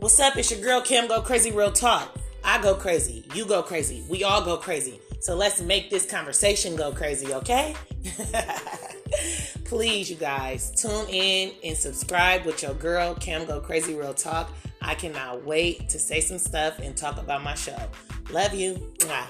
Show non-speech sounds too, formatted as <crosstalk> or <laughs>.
What's up? It's your girl Kim Go Crazy Real Talk. I go crazy. You go crazy. We all go crazy. So let's make this conversation go crazy, okay? <laughs> Please, you guys, tune in and subscribe with your girl Kim Go Crazy Real Talk. I cannot wait to say some stuff and talk about my show. Love you. Mwah.